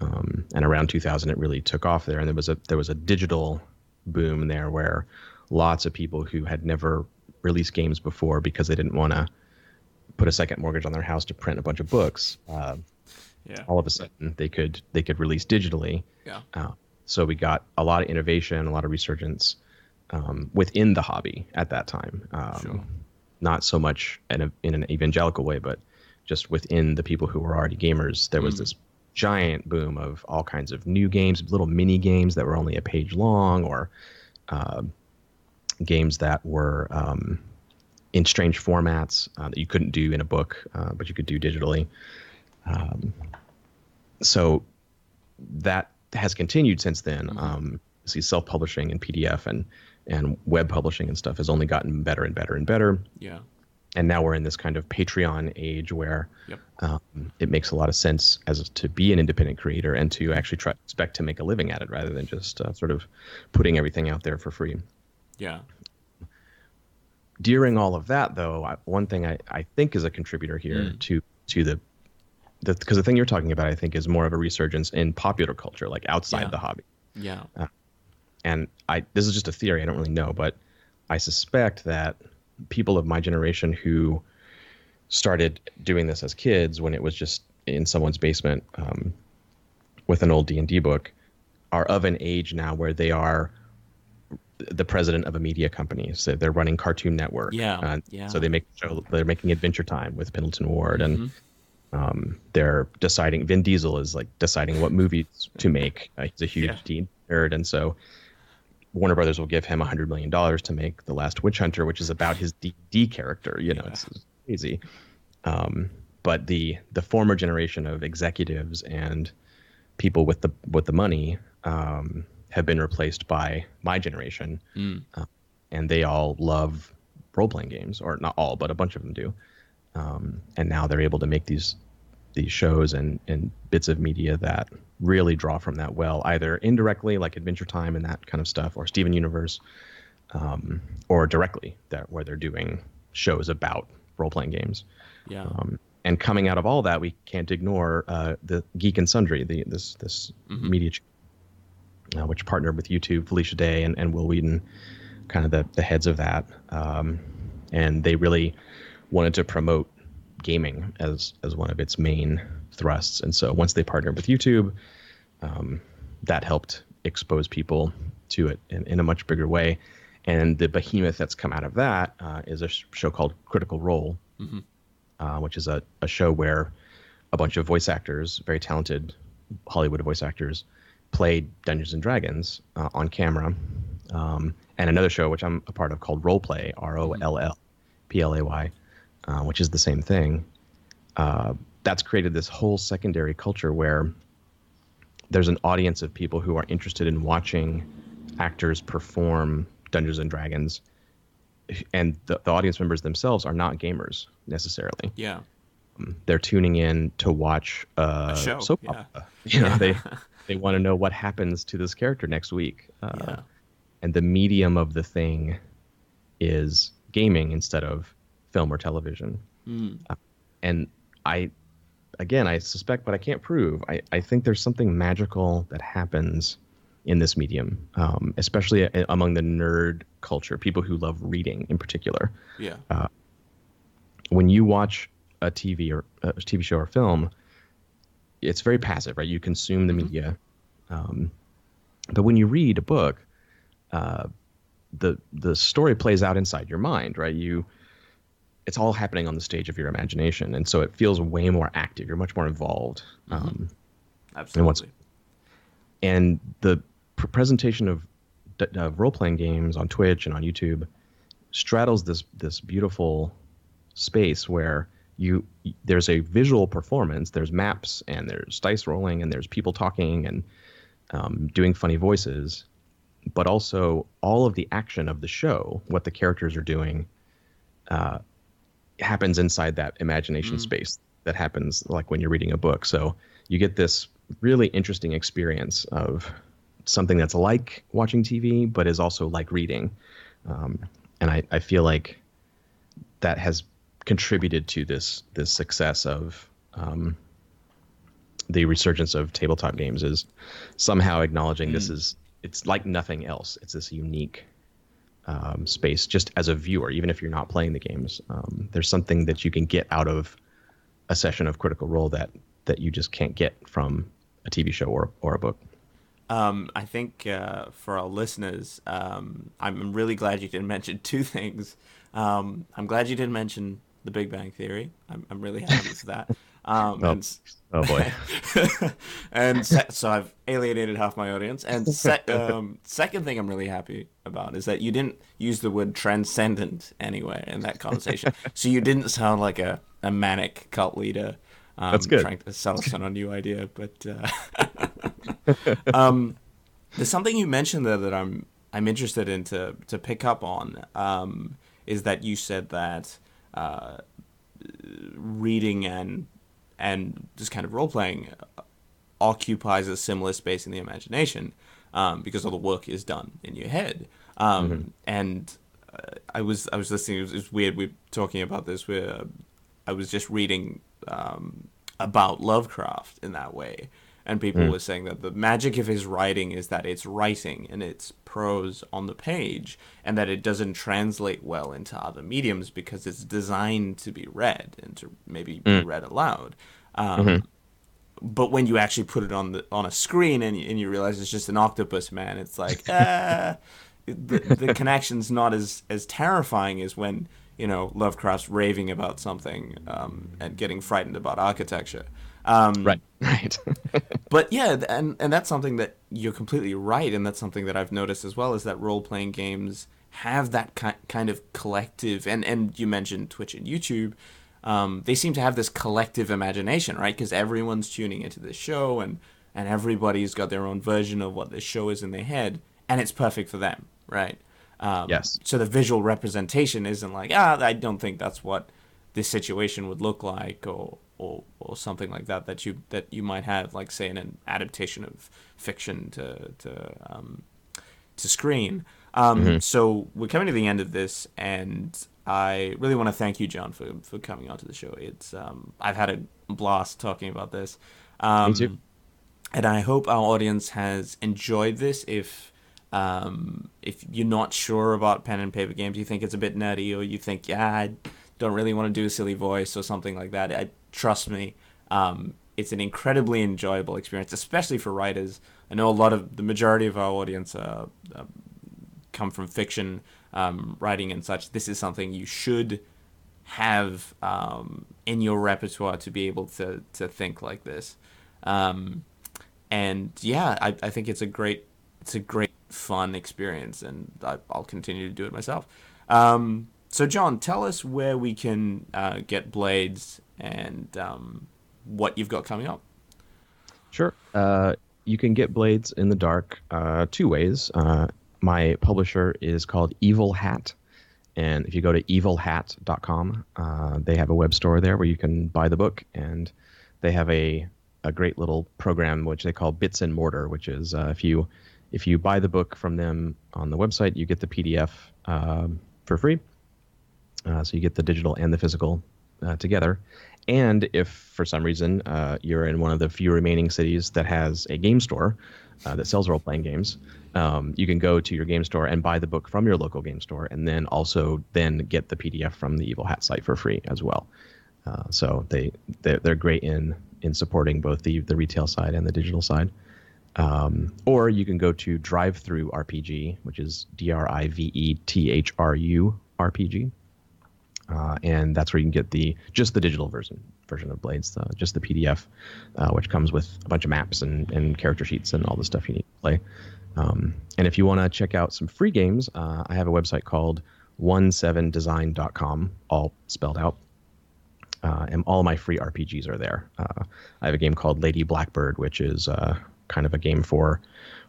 Um, and around 2000, it really took off there. And there was a there was a digital boom there where lots of people who had never released games before because they didn't want to put a second mortgage on their house to print a bunch of books. Uh, Yeah. all of a sudden, they could they could release digitally. Yeah. Uh, so we got a lot of innovation, a lot of resurgence um, within the hobby at that time. Um, Sure. Not so much in, a, in an evangelical way, but just within the people who were already gamers. There was Mm. this giant boom of all kinds of new games, little mini games that were only a page long, or uh, games that were um, in strange formats uh, that you couldn't do in a book, uh, but you could do digitally. Um, so that has continued since then. Mhm. Um, see, self-publishing and PDF and and web publishing and stuff has only gotten better and better and better. Yeah. And now we're in this kind of Patreon age where Yep. um, it makes a lot of sense as to be an independent creator and to actually try expect to make a living at it rather than just uh, sort of putting everything out there for free Yeah. During all of that though I, one thing I, I think is a contributor here Mm. to to the because the, thing you're talking about i think is more of a resurgence in popular culture like outside Yeah. the hobby Yeah. and i this is just a theory i don't really know but i suspect that people of my generation who started doing this as kids when it was just in someone's basement um, with an old d&d book are of an age now where they are the president of a media company so they're running cartoon network Yeah, uh, yeah. so they make show they're making adventure time with pendleton ward and Mhm. Um, they're deciding. Vin Diesel is like deciding what movies to make. Uh, he's a huge Yeah. Nerd, and so Warner Brothers will give him hundred million dollars to make The Last Witch Hunter, which is about his D, D character. You know, it's, it's crazy. Um, but the the former generation of executives and people with the with the money um, have been replaced by my generation, uh, and they all love role playing games, or not all, but a bunch of them do. Um, and now they're able to make these these shows and and bits of media that really draw from that well, either indirectly, like Adventure Time and that kind of stuff, or Steven Universe, um, or directly, that where they're doing shows about role playing games. Yeah. Um, and coming out of all that, we can't ignore uh, the Geek and Sundry, the this this media, ch- uh, which partnered with YouTube, Felicia Day and, and Wil Wheaton, kind of the, the heads of that, um, and they really wanted to promote gaming as as one of its main thrusts. And so once they partnered with YouTube, um, that helped expose people to it in, in a much bigger way. And the behemoth that's come out of that uh, is a sh- show called Critical Role, uh, which is a, a show where a bunch of voice actors, very talented Hollywood voice actors, played Dungeons and Dragons uh, on camera. Um, and another show, which I'm a part of, called Roll Play, R O L L P L A Y, uh, which is the same thing. Uh, that's created this whole secondary culture where there's an audience of people who are interested in watching actors perform Dungeons and Dragons, and the, the audience members themselves are not gamers necessarily. yeah. They're tuning in to watch uh, A show, soap yeah. opera. You know, they they want to know what happens to this character next week. Uh, Yeah. And the medium of the thing is gaming instead of film or television. Uh, and I, again, I suspect, but I can't prove. I, I think there's something magical that happens in this medium, um, especially a- among the nerd culture, people who love reading in particular. Yeah. When you watch a TV or a TV show or film, it's very passive, right? You consume the media. Um, but when you read a book, uh, the the story plays out inside your mind, right? You it's all happening on the stage of your imagination, and so it feels way more active. You're much more involved. Um, Absolutely. and the pr- presentation of, d- of role playing games on Twitch and on YouTube straddles this this beautiful space where you there's a visual performance, there's maps and there's dice rolling and there's people talking and um, doing funny voices, but also all of the action of the show, what the characters are doing, uh, happens inside that imagination space that happens like when you're reading a book. So you get this really interesting experience of something that's like watching TV, but is also like reading. Um, and I, I feel like that has contributed to this this success of um, the resurgence of tabletop games is somehow acknowledging this is it's like nothing else. It's this unique um, space just as a viewer, even if you're not playing the games. Um, there's something that you can get out of a session of Critical Role that that you just can't get from a TV show or or a book. Um, I think uh, for our listeners, um, I'm really glad you didn't mention two things. Um, I'm glad you didn't mention The Big Bang Theory. I'm, I'm really happy for that. Um, Oh. and, Oh boy. and se- so I've alienated half my audience. And se- um, second thing I'm really happy about is that you didn't use the word transcendent anywhere in that conversation. so you didn't sound like a, a manic cult leader. Um, That's good. Trying to sell us on a new idea, but uh, um, there's something you mentioned there that I'm I'm interested in to, to pick up on. Um, is that you said that uh, reading and and just kind of role playing occupies a similar space in the imagination um, because all the work is done in your head. Um, And uh, I was I was listening. It was, it was weird. We're talking about this. Where I was just reading um, about Lovecraft in that way, and people were saying that the magic of his writing is that it's writing and it's prose on the page, and that it doesn't translate well into other mediums because it's designed to be read and to maybe be read aloud. Um, But when you actually put it on the on a screen and you, and you realize it's just an octopus man, it's like ah, the, the connection's not as as terrifying as when you know Lovecraft's raving about something um, and getting frightened about architecture. Um, right, right. but yeah, and and that's something that you're completely right, and that's something that I've noticed as well is that role playing games have that ki- kind of collective, and and you mentioned Twitch and YouTube. Um, they seem to have this collective imagination, right? Because everyone's tuning into the show, and and everybody's got their own version of what the show is in their head, and it's perfect for them, right? Um, yes. So the visual representation isn't like, ah, I don't think that's what this situation would look like, or or, or something like that that you that you might have, like say in an adaptation of fiction to to um, to screen. Um, mm-hmm. So we're coming to the end of this, and I really want to thank you, John, for for coming onto the show. It's um, I've had a blast talking about this. Um, Me too. And I hope our audience has enjoyed this. If um, if you're not sure about pen and paper games, you think it's a bit nerdy, or you think, yeah, I don't really want to do a silly voice or something like that. I trust me, um, it's an incredibly enjoyable experience, especially for writers. I know a lot of the majority of our audience uh, uh, come from fiction um, writing and such. This is something you should have um, in your repertoire to be able to to think like this. Um, and yeah, I, I think it's a great it's a great fun experience, and I, will continue to do it myself. Um, so, John, tell us where we can uh, get blades and um, what you've got coming up. Sure. Uh, you can get blades in the dark uh, two ways. Uh, my publisher is called Evil Hat. And if you go to evilhat.com, uh, they have a web store there where you can buy the book. And they have a, a great little program which they call Bits and Mortar, which is uh, if you if you buy the book from them on the website, you get the PDF for free. Uh, so you get the digital and the physical uh, together. And if for some reason uh, you're in one of the few remaining cities that has a game store uh, that sells role playing games, um, you can go to your game store and buy the book from your local game store, and then also then get the PDF from the Evil Hat site for free as well. Uh, so they they're, they're great in in supporting both the the retail side and the digital side. Um, or you can go to DriveThru RPG, which is D R I V E T H R U RPG, uh, and that's where you can get the just the digital version version of Blades, uh, just the PDF, uh, which comes with a bunch of maps and, and character sheets and all the stuff you need to play. Um, and if you want to check out some free games, uh, I have a website called onesevendesign.com, all spelled out. Uh, and all my free RPGs are there. Uh, I have a game called Lady Blackbird, which is kind of a game for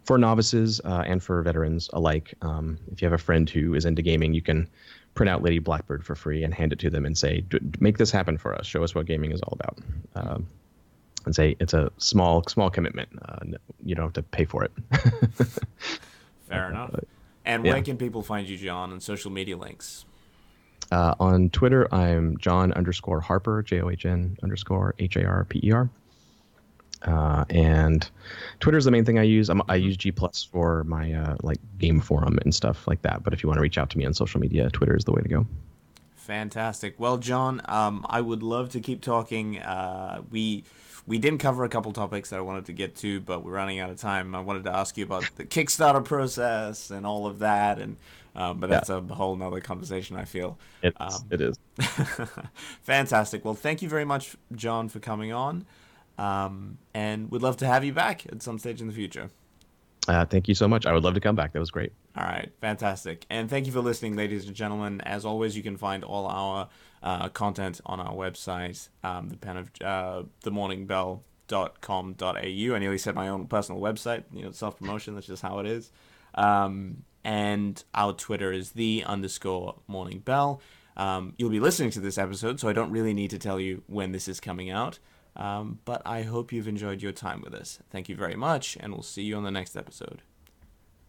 for novices and for veterans alike. Um, if you have a friend who is into gaming, you can print out Lady Blackbird for free and hand it to them and say, "Make this happen for us. Show us what gaming is all about." Um, and say it's a small small commitment. Uh, you don't have to pay for it. Fair enough. and yeah. where can people find you, John, on social media links? Uh, on Twitter, I'm John underscore Harper, J O H N underscore H A R P E R. Uh, and Twitter is the main thing I use. I'm, i use G Plus for my uh, like game forum and stuff like that. But if you want to reach out to me on social media, Twitter is the way to go. Fantastic. Well, John, um, I would love to keep talking. Uh, we we didn't cover a couple topics that I wanted to get to, but we're running out of time. I wanted to ask you about the Kickstarter process and all of that, and um, but that's yeah. a whole nother conversation. I feel it. Um, it is. fantastic. Well, thank you very much, John, for coming on. Um, and would love to have you back at some stage in the future. Uh, thank you so much. I would love to come back. That was great. All right, fantastic. And thank you for listening, ladies and gentlemen. As always, you can find all our uh, content on our website, um, the pen of uh, themorningbell.com.au. I nearly said my own personal website. You know, self promotion. That's just how it is. Um, and our Twitter is the underscore morning bell. Um, you'll be listening to this episode, so I don't really need to tell you when this is coming out. Um, but I hope you've enjoyed your time with us. Thank you very much, and we'll see you on the next episode.